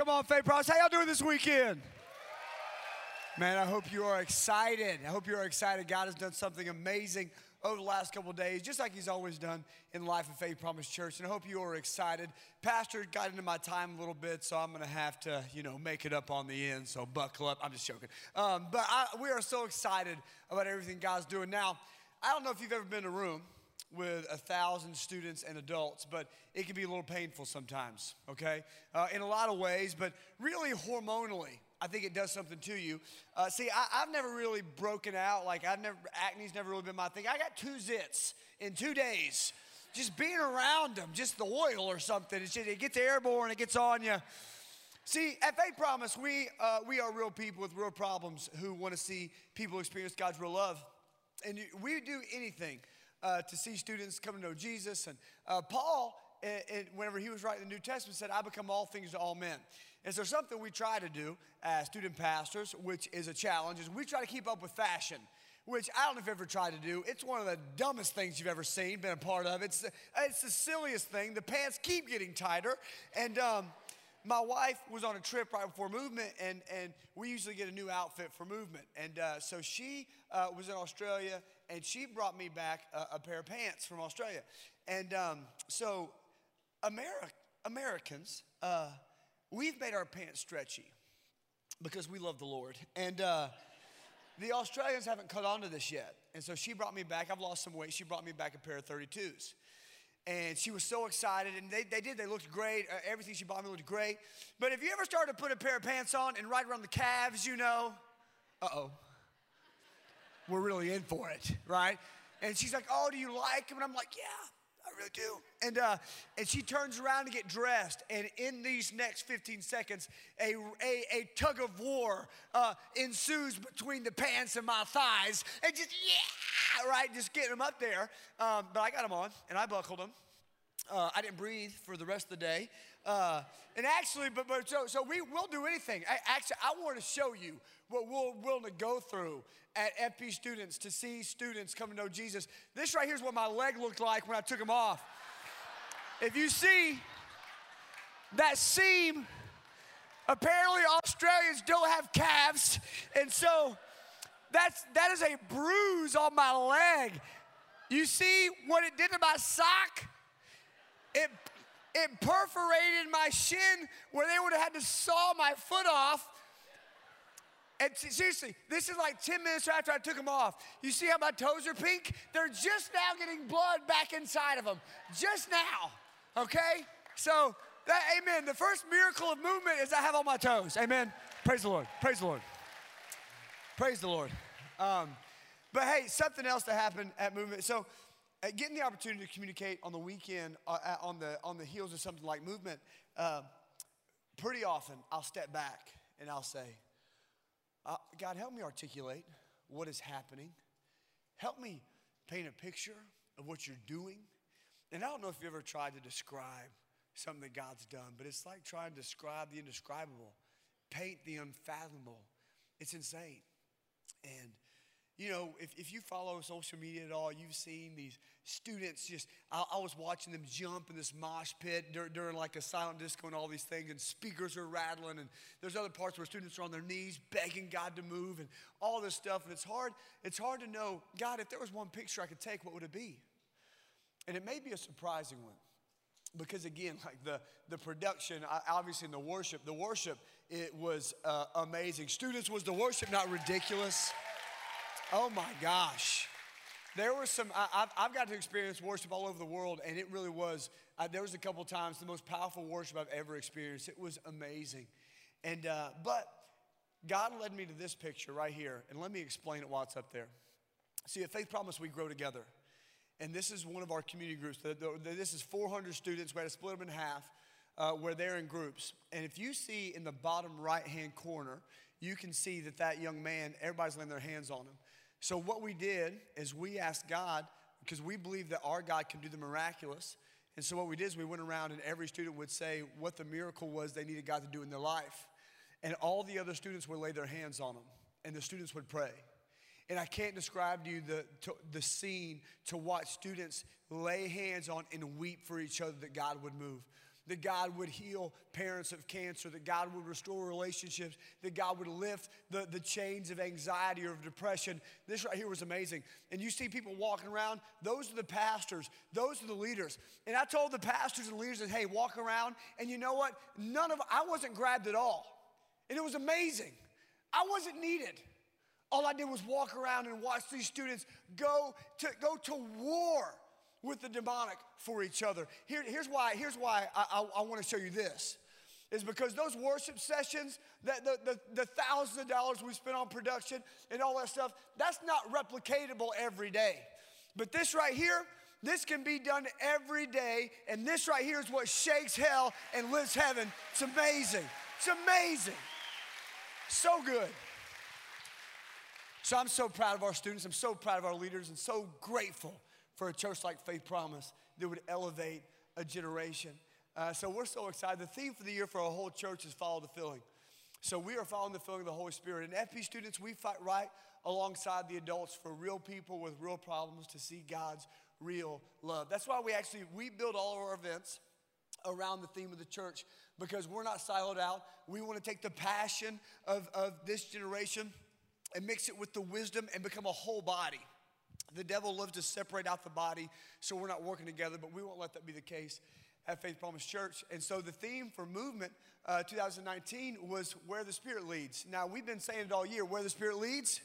Come on, Faith Promise. How y'all doing this weekend? Man, I hope you are excited. I hope you are excited. God has done something amazing over the last couple days, just like He's always done in Life of Faith Promise Church. And I hope you are excited. Pastor got into my time a little bit, so I'm going to have to, you know, make it up on the end. So buckle up. I'm just joking. Um, but I, we are so excited about everything God's doing. Now, I don't know if you've ever been in a room with a thousand students and adults, but it can be a little painful sometimes, okay? Uh, in a lot of ways, but really hormonally, I think it does something to you. Uh, see, I, have never really broken out. Like, I've never, acne's never really been my thing. I got two zits in two days. Just being around them, just the oil or something. Just, it gets airborne, it gets on you. See, at Faith Promise, we, uh, we are real people with real problems who want to see people experience God's real love. And we do anything uh, to see students come to know Jesus. And uh, Paul, whenever he was writing the New Testament, said, I become all things to all men. And so, something we try to do as student pastors, which is a challenge, is we try to keep up with fashion. Which I don't know if you've ever tried to do. It's one of the dumbest things you've ever seen, been a part of. It's, it's the silliest thing. The pants keep getting tighter. And um, my wife was on a trip right before movement, and, and we usually get a new outfit for movement. And uh, so she uh, was in Australia, and she brought me back a, a pair of pants from Australia. And um, so, Ameri- Americans, uh, we've made our pants stretchy because we love the Lord. And uh, the Australians haven't caught on to this yet. And so she brought me back, I've lost some weight, she brought me back a pair of 32s. And she was so excited, and they, they did, they looked great. Uh, everything she bought me looked great. But if you ever started to put a pair of pants on and right around the calves, you know, uh oh we're really in for it, right? And she's like, Oh, do you like him? And I'm like, Yeah, I really do. And, uh, and she turns around to get dressed, and in these next 15 seconds, a, a, a tug of war uh, ensues between the pants and my thighs, and just, yeah, right, just getting them up there. Um, but I got them on, and I buckled them. Uh, I didn't breathe for the rest of the day. Uh, and actually, but, but so, so we will do anything. I, actually, I want to show you what we're willing to go through at FP students to see students come to know Jesus. This right here is what my leg looked like when I took them off. If you see that seam, apparently Australians don't have calves, and so that's that is a bruise on my leg. You see what it did to my sock? It it perforated my shin where they would have had to saw my foot off and seriously, this is like 10 minutes after I took them off. You see how my toes are pink? They're just now getting blood back inside of them. Just now. Okay? So, that, amen. The first miracle of movement is I have on my toes. Amen. Praise the Lord. Praise the Lord. Praise the Lord. Um, but hey, something else that happened at movement. So, getting the opportunity to communicate on the weekend uh, on the on the heels of something like movement, uh, pretty often I'll step back and I'll say, uh, God, help me articulate what is happening. Help me paint a picture of what you're doing. And I don't know if you ever tried to describe something that God's done, but it's like trying to describe the indescribable, paint the unfathomable. It's insane. And you know, if, if you follow social media at all, you've seen these students just, I, I was watching them jump in this mosh pit during, during, like a silent disco and all these things, and speakers are rattling, and there's other parts where students are on their knees begging God to move and all this stuff. And it's hard, it's hard to know, God, if there was one picture I could take, what would it be? And it may be a surprising one. Because again, like the, the production, obviously in the worship, the worship, it was uh, amazing. Students, was the worship not ridiculous? Oh my gosh. There were some, I, have I've got to experience worship all over the world, and it really was. Uh, there was a couple times the most powerful worship I've ever experienced. It was amazing. And, uh, but God led me to this picture right here, and let me explain it while it's up there. See, at Faith Promise, we grow together. And this is one of our community groups. The, the, this is 400 students. We had to split them in half uh, where they're in groups. And if you see in the bottom right hand corner, you can see that that young man, everybody's laying their hands on him. So, what we did is we asked God, because we believe that our God can do the miraculous. And so, what we did is we went around and every student would say what the miracle was they needed God to do in their life. And all the other students would lay their hands on them, and the students would pray. And I can't describe to you the, to, the scene to watch students lay hands on and weep for each other that God would move. That God would heal parents of cancer, that God would restore relationships, that God would lift the, the chains of anxiety or of depression. This right here was amazing. And you see people walking around, those are the pastors, those are the leaders. And I told the pastors and leaders that, hey, walk around, and you know what? None of, I wasn't grabbed at all. And it was amazing. I wasn't needed. All I did was walk around and watch these students go to, go to war with the demonic for each other. Here, here's why, here's why I, I, I want to show you this. Is because those worship sessions, the, the, the, the thousands of dollars we spend on production and all that stuff, that's not replicatable every day. But this right here, this can be done every day, and this right here is what shakes hell and lifts heaven. It's amazing. It's amazing. So good. So I'm so proud of our students. I'm so proud of our leaders and so grateful for a church like Faith Promise that would elevate a generation. Uh, so we're so excited. The theme for the year for our whole church is follow the filling. So we are following the filling of the Holy Spirit. And FP students, we fight right alongside the adults for real people with real problems to see God's real love. That's why we actually we build all of our events around the theme of the church because we're not siloed out. We want to take the passion of, of this generation and mix it with the wisdom and become a whole body. The devil loves to separate out the body, so we're not working together, but we won't let that be the case at Faith Promise Church. And so the theme for movement uh, 2019 was where the Spirit leads. Now, we've been saying it all year where the Spirit leads,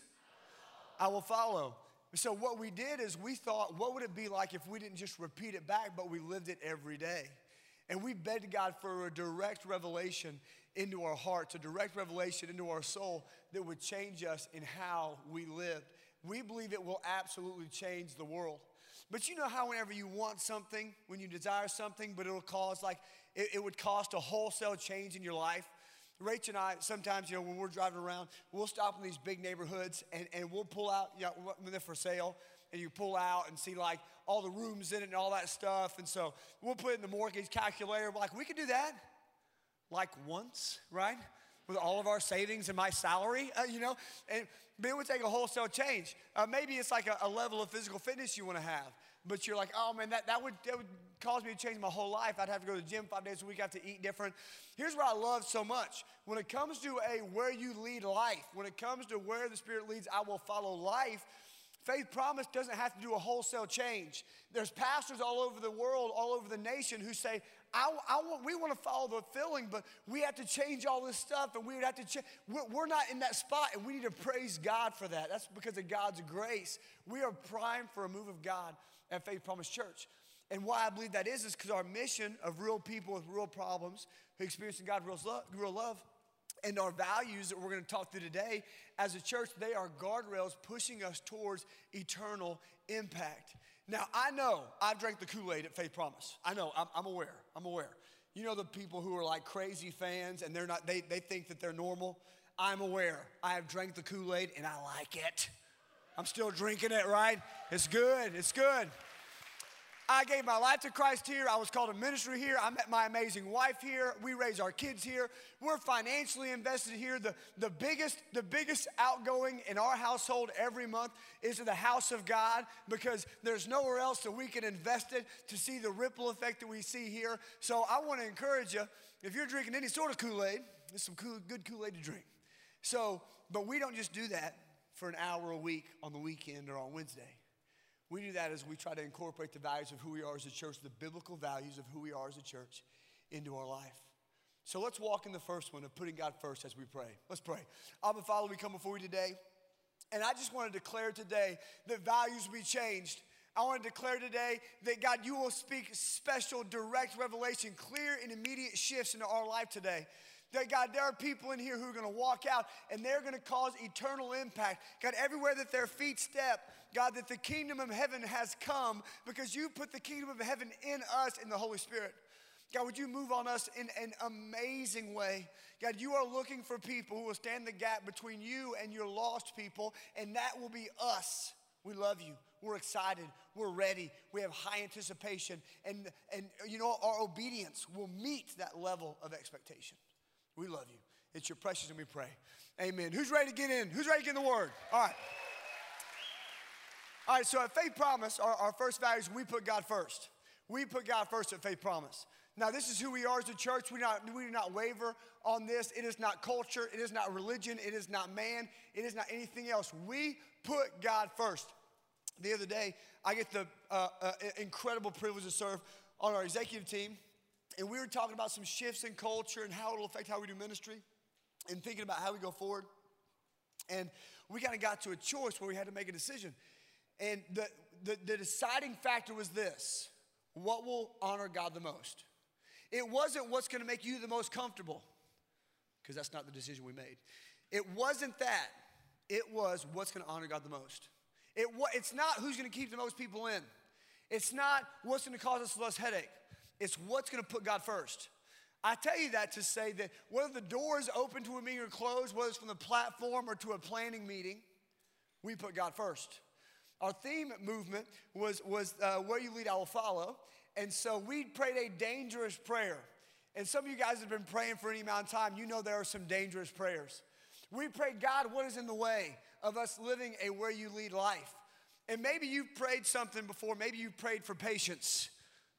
I will follow. So, what we did is we thought, what would it be like if we didn't just repeat it back, but we lived it every day? And we begged God for a direct revelation into our hearts, a direct revelation into our soul that would change us in how we lived. We believe it will absolutely change the world. But you know how whenever you want something, when you desire something, but it'll cause like, it, it would cost a wholesale change in your life. Rach and I, sometimes, you know, when we're driving around, we'll stop in these big neighborhoods and, and we'll pull out, you know, when they're for sale, and you pull out and see like all the rooms in it and all that stuff. And so we'll put in the mortgage calculator. Like, we could do that like once, right? With all of our savings and my salary, uh, you know? And it would take a wholesale change. Uh, maybe it's like a, a, level of physical fitness you want to have, but you're like, oh man, that, that, would, that would cause me to change my whole life. I'd have to go to the gym five days a week, I have to eat different. Here's what I love so much. When it comes to a where you lead life, when it comes to where the Spirit leads, I will follow life. Faith Promise doesn't have to do a wholesale change. There's pastors all over the world, all over the nation who say, I, I want, we want to follow the filling, but we have to change all this stuff and we would have to change. We're, we're not in that spot and we need to praise God for that. That's because of God's grace. We are primed for a move of God at Faith Promise Church. And why I believe that is, is because our mission of real people with real problems who experiencing God's real love, real love and our values that we're going to talk through today as a church, they are guardrails pushing us towards eternal impact. Now, I know I've drank the Kool Aid at Faith Promise. I know, I'm, I'm, aware. I'm aware. You know the people who are like crazy fans and they're not, they, they think that they're normal? I'm aware. I have drank the Kool Aid and I like it. I'm still drinking it, right? It's good. It's good. I gave my life to Christ here. I was called to ministry here. I met my amazing wife here. We raise our kids here. We're financially invested here. The, the, biggest, the biggest outgoing in our household every month is to the house of God because there's nowhere else that we can invest it to see the ripple effect that we see here. So I want to encourage you if you're drinking any sort of Kool Aid, there's some cool, good Kool Aid to drink. So, but we don't just do that for an hour a week on the weekend or on Wednesday. We do that as we try to incorporate the values of who we are as a church, the biblical values of who we are as a church, into our life. So let's walk in the first one of putting God first as we pray. Let's pray. Abba, Father, we come before you today, and I just want to declare today that values will be changed. I want to declare today that God, you will speak special, direct revelation, clear and immediate shifts into our life today. That God, there are people in here who are going to walk out and they're going to cause eternal impact. God, everywhere that their feet step, God, that the kingdom of heaven has come because you put the kingdom of heaven in us in the Holy Spirit. God, would you move on us in an amazing way? God, you are looking for people who will stand the gap between you and your lost people, and that will be us. We love you. We're excited. We're ready. We have high anticipation. And, and you know, our obedience will meet that level of expectation. We love you. It's your precious, and we pray. Amen. Who's ready to get in? Who's ready to get in the word? All right. All right, so at Faith Promise, our, our first value is we put God first. We put God first at Faith Promise. Now, this is who we are as a church. We, not, we do not waver on this. It is not culture. It is not religion. It is not man. It is not anything else. We put God first. The other day, I get the uh, uh, incredible privilege to serve on our executive team, and we were talking about some shifts in culture and how it'll affect how we do ministry and thinking about how we go forward. And we kind of got to a choice where we had to make a decision. And the, the, the deciding factor was this what will honor God the most? It wasn't what's gonna make you the most comfortable, because that's not the decision we made. It wasn't that. It was what's gonna honor God the most. It, it's not who's gonna keep the most people in. It's not what's gonna cause us the less headache. It's what's gonna put God first. I tell you that to say that whether the door is open to a meeting or closed, whether it's from the platform or to a planning meeting, we put God first. Our theme movement was, was uh, where you lead, I will follow. And so we prayed a dangerous prayer. And some of you guys have been praying for any amount of time. You know there are some dangerous prayers. We prayed, God, what is in the way of us living a where you lead life? And maybe you've prayed something before. Maybe you prayed for patience.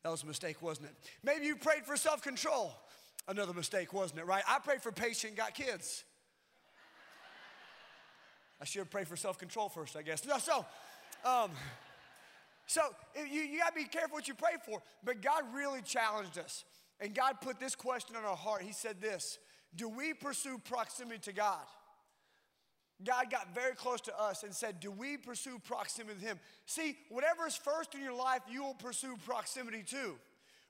That was a mistake, wasn't it? Maybe you prayed for self control. Another mistake, wasn't it, right? I prayed for patience, got kids. I should have prayed for self control first, I guess. No, so, um, so you, you got to be careful what you pray for. But God really challenged us. And God put this question on our heart. He said this Do we pursue proximity to God? God got very close to us and said, Do we pursue proximity with Him? See, whatever is first in your life, you will pursue proximity to.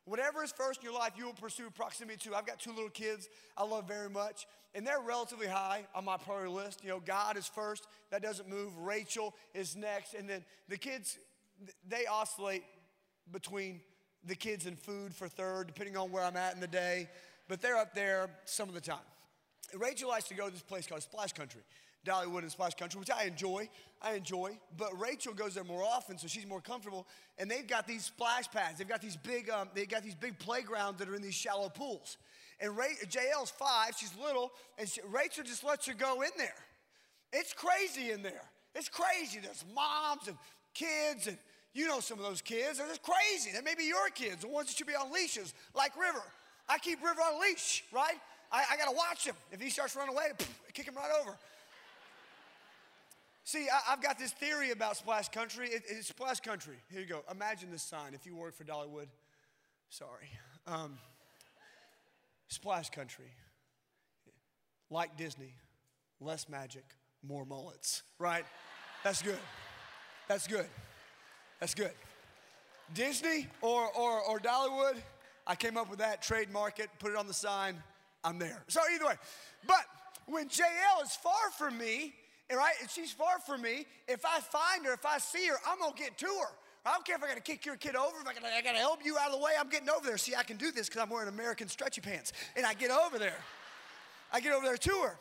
Whatever is first in your life, you will pursue proximity to. I've got two little kids I love very much, and they're relatively high on my priority list. You know, God is first, that doesn't move. Rachel is next, and then the kids they oscillate between the kids and food for third, depending on where I'm at in the day, but they're up there some of the time. Rachel likes to go to this place called Splash Country, Dollywood and Splash Country, which I enjoy. I enjoy, but Rachel goes there more often, so she's more comfortable. And they've got these splash pads. They've got these big, um, they've got these big playgrounds that are in these shallow pools. And Ray, JL's five, she's little, and she, Rachel just lets her go in there. It's crazy in there. It's crazy. There's moms and kids, and you know some of those kids. They're just crazy. They may be your kids, the ones that should be on leashes, like River. I keep River on a leash, right? I, I got to watch him. If he starts running away, kick him right over. See, I, have got this theory about Splash Country. It, it's Splash Country. Here you go. Imagine this sign if you work for Dollywood. Sorry. Um, Splash Country. Like Disney, less magic, more mullets, right? That's good. That's good. That's good. Disney or, or, or Dollywood, I came up with that, trademark it, put it on the sign, I'm there. So either way, but when JL is far from me, right, and she's far from me, if I find her, if I see her, I'm gonna get to her. I don't care if I gotta kick your kid over, if I gotta, I gotta help you out of the way, I'm getting over there. See, I can do this because I'm wearing American stretchy pants, and I get over there. I get over there to her.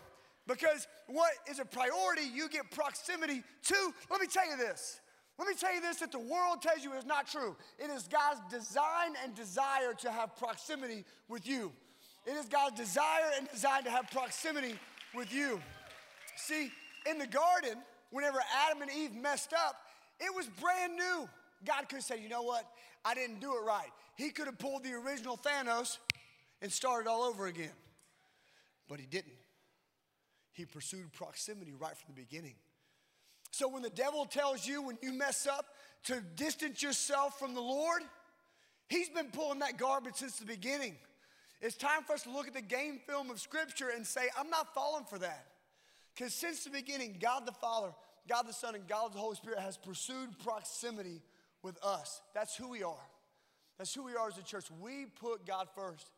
Because what is a priority, you get proximity to. Let me tell you this let me tell you this that the world tells you is not true. It is God's design and desire to have proximity with you. It is God's desire and design to have proximity with you. See, in the garden, whenever Adam and Eve messed up, it was brand new. God could have said, you know what? I didn't do it right. He could have pulled the original Thanos and started all over again. But he didn't. He pursued proximity right from the beginning. So when the devil tells you when you mess up to distance yourself from the Lord, he's been pulling that garbage since the beginning. It's time for us to look at the game film of Scripture and say, I'm not falling for that. Because since the beginning, God the Father, God the Son, and God the Holy Spirit has pursued proximity with us. That's who we are. That's who we are as a church. We put God first.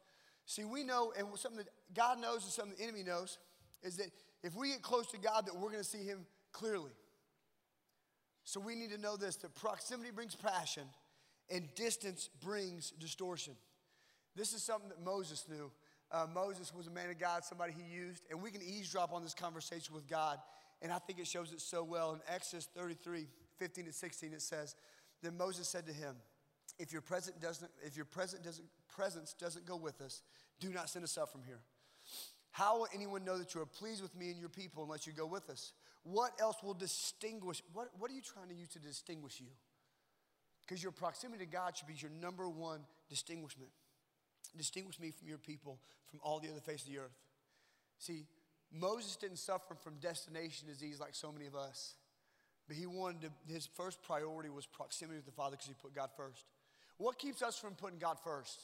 See, we know, and something that God knows and something the enemy knows, is that if we get close to God, that we're going to see Him clearly. So we need to know this that proximity brings passion and distance brings distortion. This is something that Moses knew. Uh, Moses was a man of God, somebody he used, and we can eavesdrop on this conversation with God. And I think it shows it so well. In Exodus 33 15 and 16, it says, Then Moses said to him, If your, present doesn't, if your present doesn't, presence doesn't go with us, do not send us up from here. How will anyone know that you are pleased with me and your people unless you go with us? What else will distinguish? What, what are you trying to use to distinguish you? Because your proximity to God should be your number one distinguishment. Distinguish me from your people, from all the other face of the earth. See, Moses didn't suffer from destination disease like so many of us, but he wanted to, his first priority was proximity with the Father because he put God first. What keeps us from putting God first?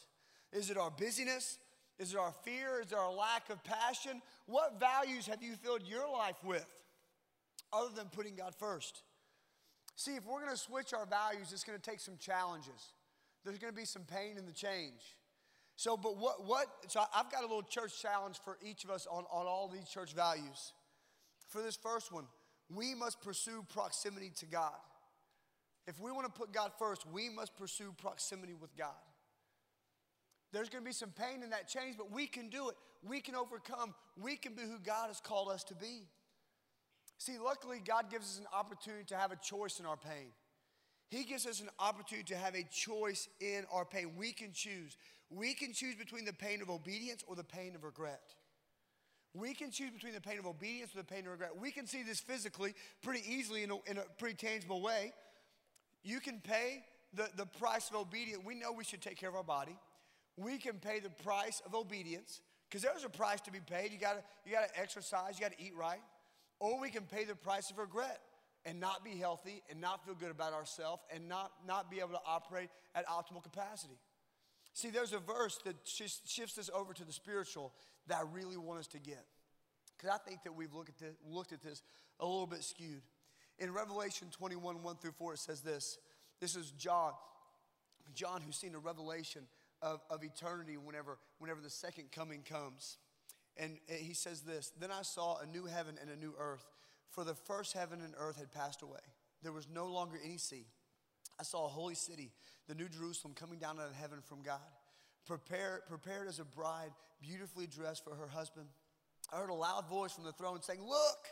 Is it our busyness? Is it our fear? Is it our lack of passion? What values have you filled your life with other than putting God first? See, if we're gonna switch our values, it's gonna take some challenges. There's gonna be some pain in the change. So, but what, what, so I've got a little church challenge for each of us on, on all these church values. For this first one, we must pursue proximity to God. If we wanna put God first, we must pursue proximity with God. There's gonna be some pain in that change, but we can do it. We can overcome. We can be who God has called us to be. See, luckily, God gives us an opportunity to have a choice in our pain. He gives us an opportunity to have a choice in our pain. We can choose. We can choose between the pain of obedience or the pain of regret. We can choose between the pain of obedience or the pain of regret. We can see this physically pretty easily in a, in a pretty tangible way. You can pay the, the price of obedience. We know we should take care of our body. We can pay the price of obedience because there's a price to be paid. You gotta, you gotta exercise, you gotta eat right. Or we can pay the price of regret and not be healthy and not feel good about ourselves and not, not be able to operate at optimal capacity. See, there's a verse that shifts us over to the spiritual that I really want us to get. Because I think that we've looked at, this, looked at this a little bit skewed. In Revelation 21, 1 through 4, it says this. This is John, John who's seen a revelation of, of eternity whenever, whenever the second coming comes. And he says this Then I saw a new heaven and a new earth, for the first heaven and earth had passed away. There was no longer any sea. I saw a holy city, the new Jerusalem, coming down out of heaven from God, prepared, prepared as a bride, beautifully dressed for her husband. I heard a loud voice from the throne saying, Look!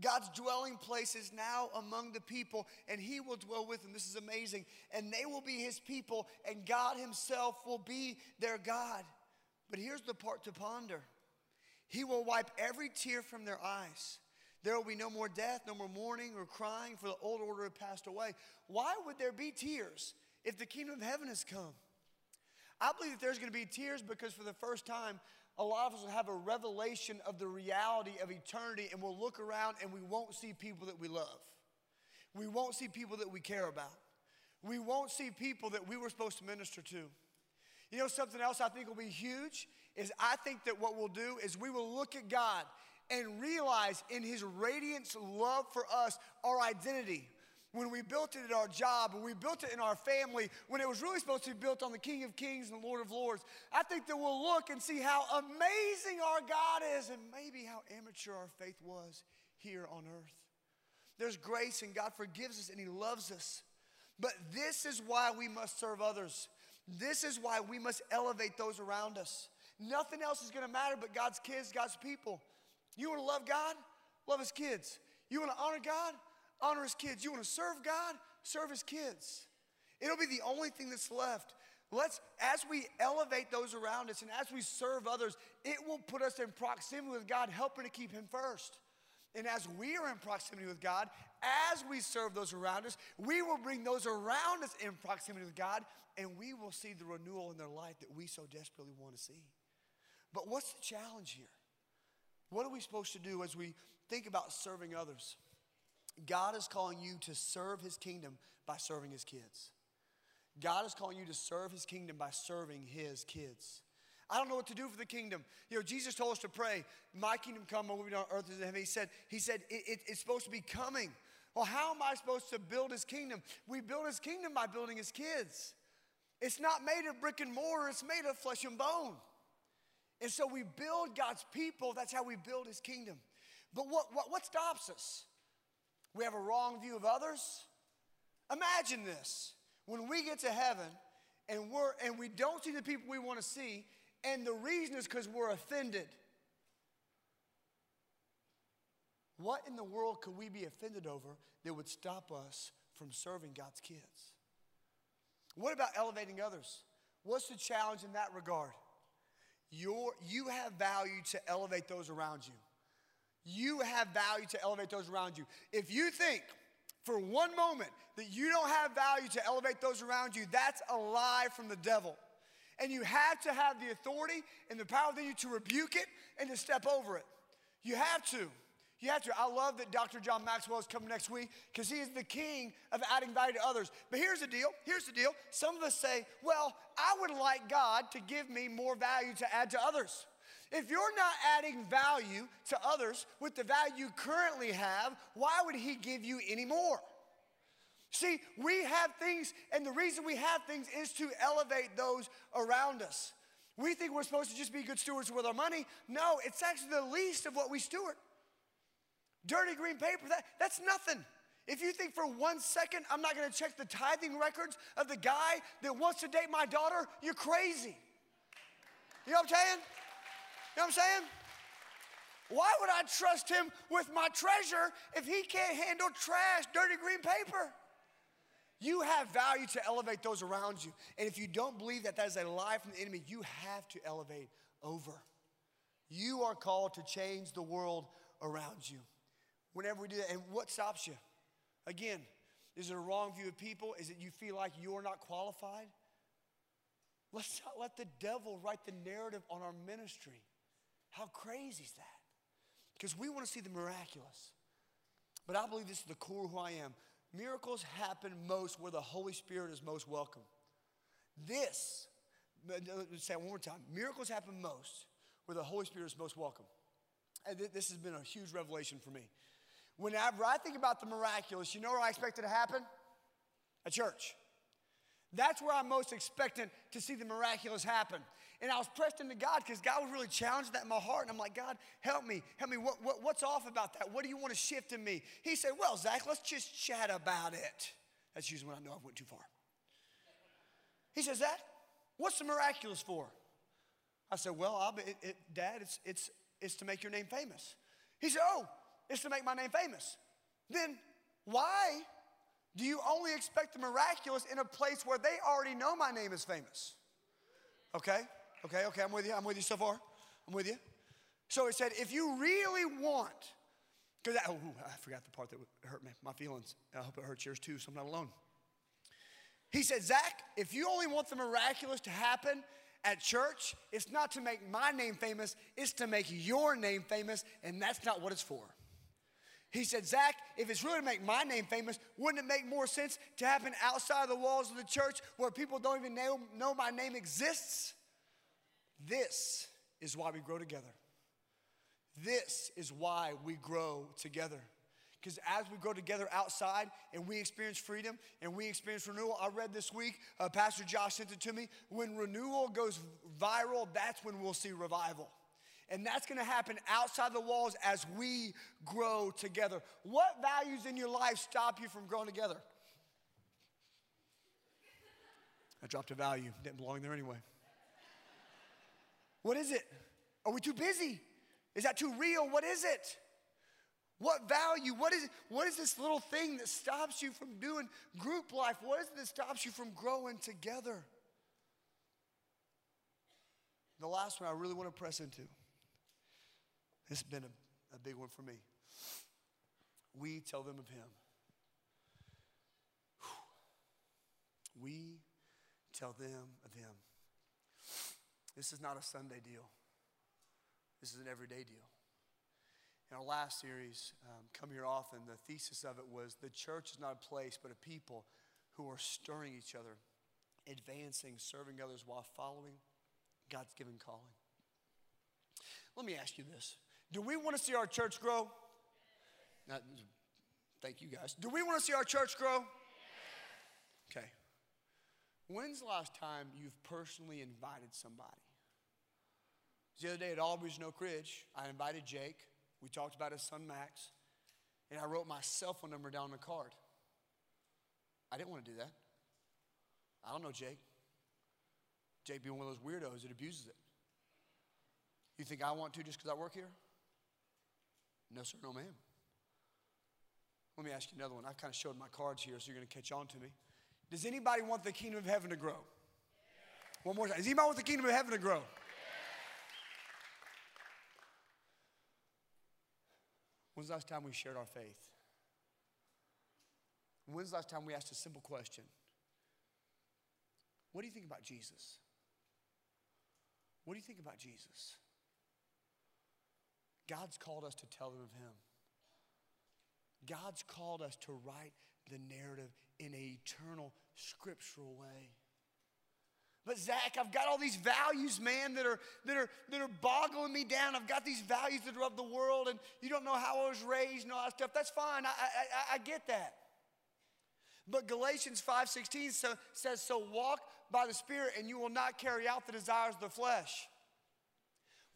God's dwelling place is now among the people, and He will dwell with them. This is amazing. And they will be His people, and God Himself will be their God. But here's the part to ponder He will wipe every tear from their eyes. There will be no more death, no more mourning or crying, for the old order had passed away. Why would there be tears if the kingdom of heaven has come? I believe that there's going to be tears because for the first time, a lot of us will have a revelation of the reality of eternity and we'll look around and we won't see people that we love. We won't see people that we care about. We won't see people that we were supposed to minister to. You know, something else I think will be huge is I think that what we'll do is we will look at God and realize in His radiance love for us our identity when we built it at our job, when we built it in our family, when it was really supposed to be built on the King of Kings and the Lord of Lords, I think that we'll look and see how amazing our God is and maybe how immature our faith was here on earth. There's grace and God forgives us and He loves us. But this is why we must serve others. This is why we must elevate those around us. Nothing else is gonna matter but God's kids, God's people. You wanna love God? Love His kids. You wanna honor God? honor his kids. You want to serve God? Serve his kids. It'll be the only thing that's left. Let's, as we elevate those around us and as we serve others, it will put us in proximity with God, helping to keep him first. And as we are in proximity with God, as we serve those around us, we will bring those around us in proximity with God, and we will see the renewal in their life that we so desperately want to see. But what's the challenge here? What are we supposed to do as we think about serving others? God is calling you to serve his kingdom by serving his kids. God is calling you to serve his kingdom by serving his kids. I don't know what to do for the kingdom. You know, Jesus told us to pray, My kingdom come, my will be done on earth as in heaven. He said, He said, it, it, it's supposed to be coming. Well, how am I supposed to build his kingdom? We build his kingdom by building his kids. It's not made of brick and mortar, it's made of flesh and bone. And so we build God's people, that's how we build his kingdom. But what, what, what stops us? We have a wrong view of others. Imagine this when we get to heaven and, we're, and we don't see the people we want to see, and the reason is because we're offended. What in the world could we be offended over that would stop us from serving God's kids? What about elevating others? What's the challenge in that regard? Your, you have value to elevate those around you. You have value to elevate those around you. If you think for one moment that you don't have value to elevate those around you, that's a lie from the devil. And you have to have the authority and the power within you to rebuke it and to step over it. You have to. You have to. I love that Dr. John Maxwell is coming next week because he is the king of adding value to others. But here's the deal. Here's the deal. Some of us say, well, I would like God to give me more value to add to others. If you're not adding value to others with the value you currently have, why would he give you any more? See, we have things, and the reason we have things is to elevate those around us. We think we're supposed to just be good stewards with our money. No, it's actually the least of what we steward. Dirty green paper, that, that's nothing. If you think for one second I'm not gonna check the tithing records of the guy that wants to date my daughter, you're crazy. You know what I'm saying? You know what I'm saying? Why would I trust him with my treasure if he can't handle trash, dirty green paper? You have value to elevate those around you. And if you don't believe that that is a lie from the enemy, you have to elevate over. You are called to change the world around you. Whenever we do that, and what stops you? Again, is it a wrong view of people? Is it you feel like you're not qualified? Let's not let the devil write the narrative on our ministry. How crazy is that? Because we want to see the miraculous. But I believe this is the core of who I am. Miracles happen most where the Holy Spirit is most welcome. This, let's say it one more time. Miracles happen most where the Holy Spirit is most welcome. And this has been a huge revelation for me. Whenever I think about the miraculous, you know where I expect it to happen? A church. That's where I'm most expectant to see the miraculous happen. And I was pressed into God because God was really challenging that in my heart. And I'm like, God, help me. Help me. What, what, what's off about that? What do you want to shift in me? He said, Well, Zach, let's just chat about it. That's usually when I know I've went too far. He says, That? What's the miraculous for? I said, Well, be, it, it, Dad, it's, it's, it's to make your name famous. He said, Oh, it's to make my name famous. Then why do you only expect the miraculous in a place where they already know my name is famous? Okay, okay, okay, I'm with you. I'm with you so far. I'm with you. So it said, if you really want, because oh, I forgot the part that hurt me, my feelings. I hope it hurts yours too, so I'm not alone. He said, Zach, if you only want the miraculous to happen at church, it's not to make my name famous, it's to make your name famous, and that's not what it's for. He said, Zach, if it's really to make my name famous, wouldn't it make more sense to happen outside the walls of the church where people don't even know, know my name exists? This is why we grow together. This is why we grow together. Because as we grow together outside and we experience freedom and we experience renewal, I read this week, uh, Pastor Josh sent it to me. When renewal goes viral, that's when we'll see revival. And that's gonna happen outside the walls as we grow together. What values in your life stop you from growing together? I dropped a value, didn't belong there anyway. What is it? Are we too busy? Is that too real? What is it? What value? What is, what is this little thing that stops you from doing group life? What is it that stops you from growing together? The last one I really want to press into this has been a, a big one for me. We tell them of Him. We tell them of Him. This is not a Sunday deal, this is an everyday deal. In our last series, um, Come Here Often, the thesis of it was the church is not a place, but a people who are stirring each other, advancing, serving others while following God's given calling. Let me ask you this do we want to see our church grow? Not, thank you guys. Do we want to see our church grow? Okay. When's the last time you've personally invited somebody? The other day at Albury Oak Ridge, I invited Jake. We talked about his son Max, and I wrote my cell phone number down on the card. I didn't want to do that. I don't know Jake. Jake being one of those weirdos that abuses it. You think I want to just because I work here? No, sir, no, ma'am. Let me ask you another one. I've kind of showed my cards here, so you're going to catch on to me. Does anybody want the kingdom of heaven to grow? Yeah. One more time. Does anybody want the kingdom of heaven to grow? Yeah. When's the last time we shared our faith? When's the last time we asked a simple question? What do you think about Jesus? What do you think about Jesus? God's called us to tell them of Him. God's called us to write the narrative in an eternal, scriptural way. But Zach, I've got all these values, man, that are that are that are boggling me down. I've got these values that are of the world, and you don't know how I was raised and all that stuff. That's fine. I I, I get that. But Galatians 5:16 so, says, "So walk by the Spirit, and you will not carry out the desires of the flesh."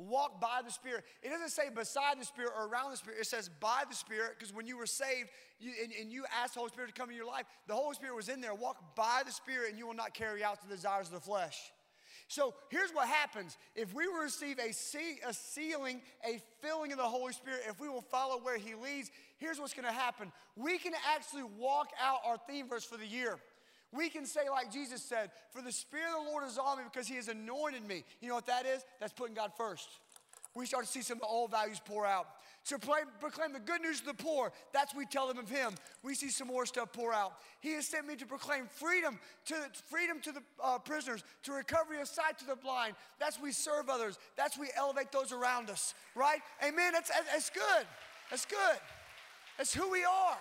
Walk by the Spirit. It doesn't say beside the Spirit or around the Spirit. It says by the Spirit, because when you were saved you, and, and, you asked the Holy Spirit to come in your life, the Holy Spirit was in there. Walk by the Spirit, and you will not carry out the desires of the flesh. So here's what happens. If we receive a, see, a sealing, a filling of the Holy Spirit, if we will follow where He leads, here's what's gonna happen. We can actually walk out our theme verse for the year. We can say, like Jesus said, For the Spirit of the Lord is on me because He has anointed me. You know what that is? That's putting God first. We start to see some of the old values pour out. To proclaim, proclaim the good news to the poor, that's we tell them of Him. We see some more stuff pour out. He has sent me to proclaim freedom to freedom to the uh, prisoners, to recovery of sight to the blind. That's we serve others. That's we elevate those around us. Right? Amen. That's that's good. That's good. That's who we are.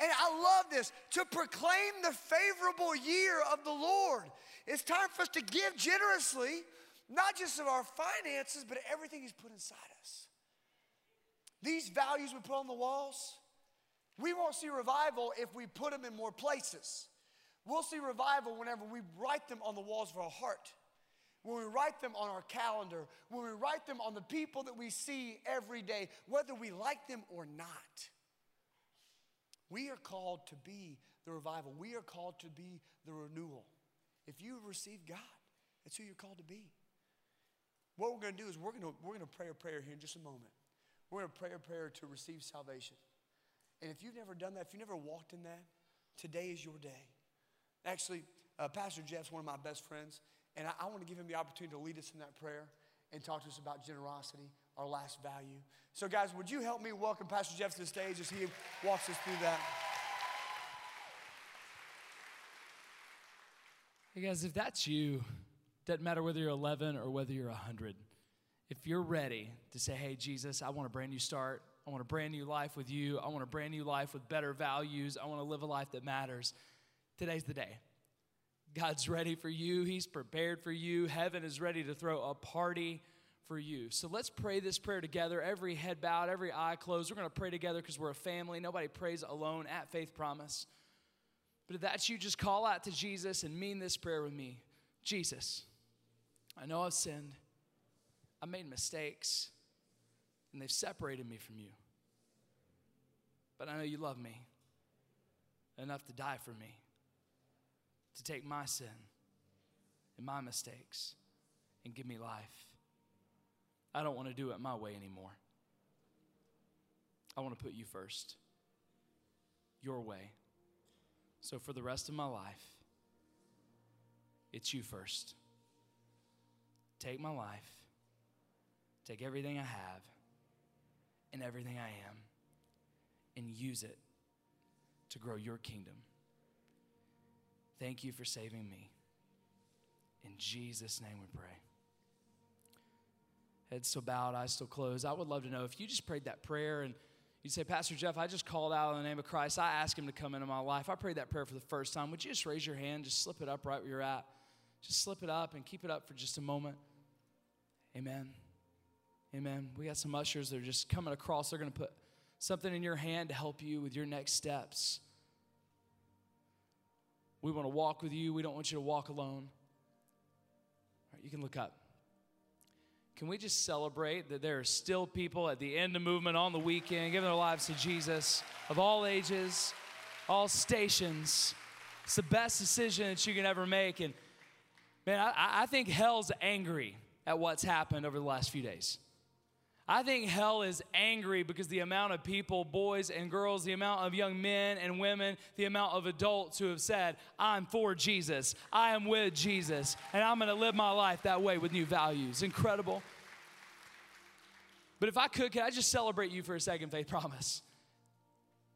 And I love this to proclaim the favorable year of the Lord. It's time for us to give generously, not just of our finances, but everything He's put inside us. These values we put on the walls, we won't see revival if we put them in more places. We'll see revival whenever we write them on the walls of our heart, when we write them on our calendar, when we write them on the people that we see every day, whether we like them or not. We are called to be the revival. We are called to be the renewal. If you receive God, that's who you're called to be. What we're going to do is we're going to, we're going to pray a prayer here in just a moment. We're going to pray a prayer to receive salvation. And if you've never done that, if you've never walked in that, today is your day. Actually, uh, Pastor Jeff's one of my best friends, and I, I want to give him the opportunity to lead us in that prayer and talk to us about generosity, our last value. So, guys, would you help me welcome Pastor Jeff to the stage as he walks us through that? Hey, guys, if that's you, doesn't matter whether you're 11 or whether you're 100, if you're ready to say, hey, Jesus, I want a brand new start, I want a brand new life with you, I want a brand new life with better values, I want to live a life that matters, today's the day. God's ready for you. He's prepared for you. Heaven is ready to throw a party for you. So let's pray this prayer together. Every head bowed, every eye closed. We're going to pray together because we're a family. Nobody prays alone at Faith Promise. But if that's you, just call out to Jesus and mean this prayer with me Jesus, I know I've sinned, I've made mistakes, and they've separated me from you. But I know you love me enough to die for me to take my sin and my mistakes and give me life. I don't want to do it my way anymore. I want to put you first, your way. So for the rest of my life, it's you first. Take my life, take everything I have and everything I am, and use it to grow your kingdom. Thank you for saving me. In Jesus' name we pray. Head still bowed, eyes still closed. I would love to know if you just prayed that prayer and you say, Pastor Jeff, I just called out in the name of Christ. I asked him to come into my life. I prayed that prayer for the first time. Would you just raise your hand? Just slip it up right where you're at. Just slip it up and keep it up for just a moment. Amen. Amen. We got some ushers that are just coming across. They're going to put something in your hand to help you with your next steps. We want to walk with you. We don't want you to walk alone. You can look up. Can we just celebrate that there are still people at the end of movement on the weekend giving their lives to Jesus of all ages, all stations? It's the best decision that you can ever make. And man, I, I think hell's angry at what's happened over the last few days. I think hell is angry because the amount of people, boys and girls, the amount of young men and women, the amount of adults who have said, I'm for Jesus, I am with Jesus, and I'm gonna live my life that way with new values. Incredible. But if I could, can I just celebrate you for a second, Faith Promise?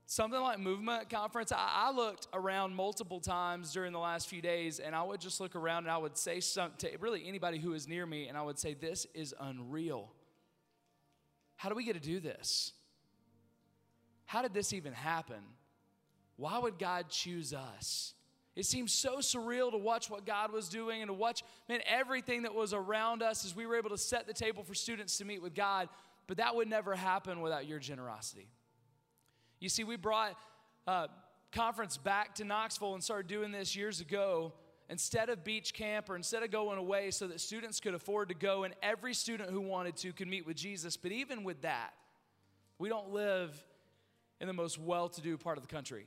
something like movement conference I, I, looked around multiple times during the last few days and i would just look around and i would say something to really anybody who is near me and i would say this is unreal how do we get to do this how did this even happen why would god choose us it seems so surreal to watch what God was doing and to watch, man, everything that was around us as we were able to set the table for students to meet with God. But that would never happen without your generosity. You see, we brought uh, conference back to Knoxville and started doing this years ago instead of beach camp or instead of going away so that students could afford to go and every student who wanted to could meet with Jesus. But even with that, we don't live in the most well to do part of the country.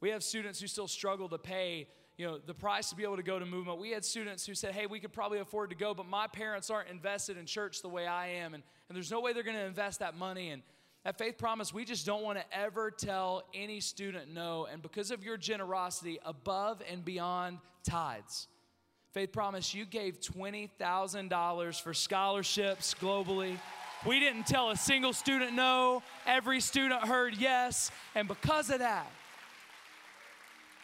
We have students who still struggle to pay you know the price to be able to go to movement we had students who said hey we could probably afford to go but my parents aren't invested in church the way i am and, and there's no way they're going to invest that money and at faith promise we just don't want to ever tell any student no and because of your generosity above and beyond tithes faith promise you gave $20000 for scholarships globally we didn't tell a single student no every student heard yes and because of that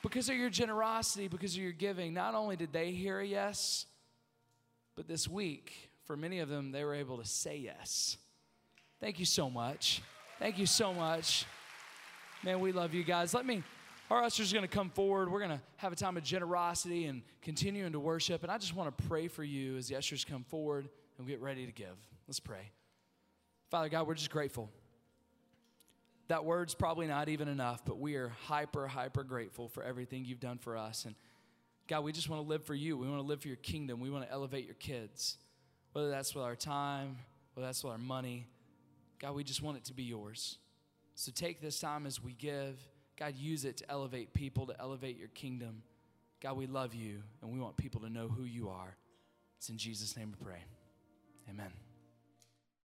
because of your generosity, because of your giving, not only did they hear a yes, but this week, for many of them, they were able to say yes. Thank you so much. Thank you so much. Man, we love you guys. Let me, our ushers are going to come forward. We're going to have a time of generosity and continuing to worship. And I just want to pray for you as the ushers come forward and get ready to give. Let's pray. Father God, we're just grateful. That word's probably not even enough, but we are hyper, hyper grateful for everything you've done for us. And God, we just want to live for you. We want to live for your kingdom. We want to elevate your kids, whether that's with our time, whether that's with our money. God, we just want it to be yours. So take this time as we give. God, use it to elevate people, to elevate your kingdom. God, we love you, and we want people to know who you are. It's in Jesus' name we pray. Amen.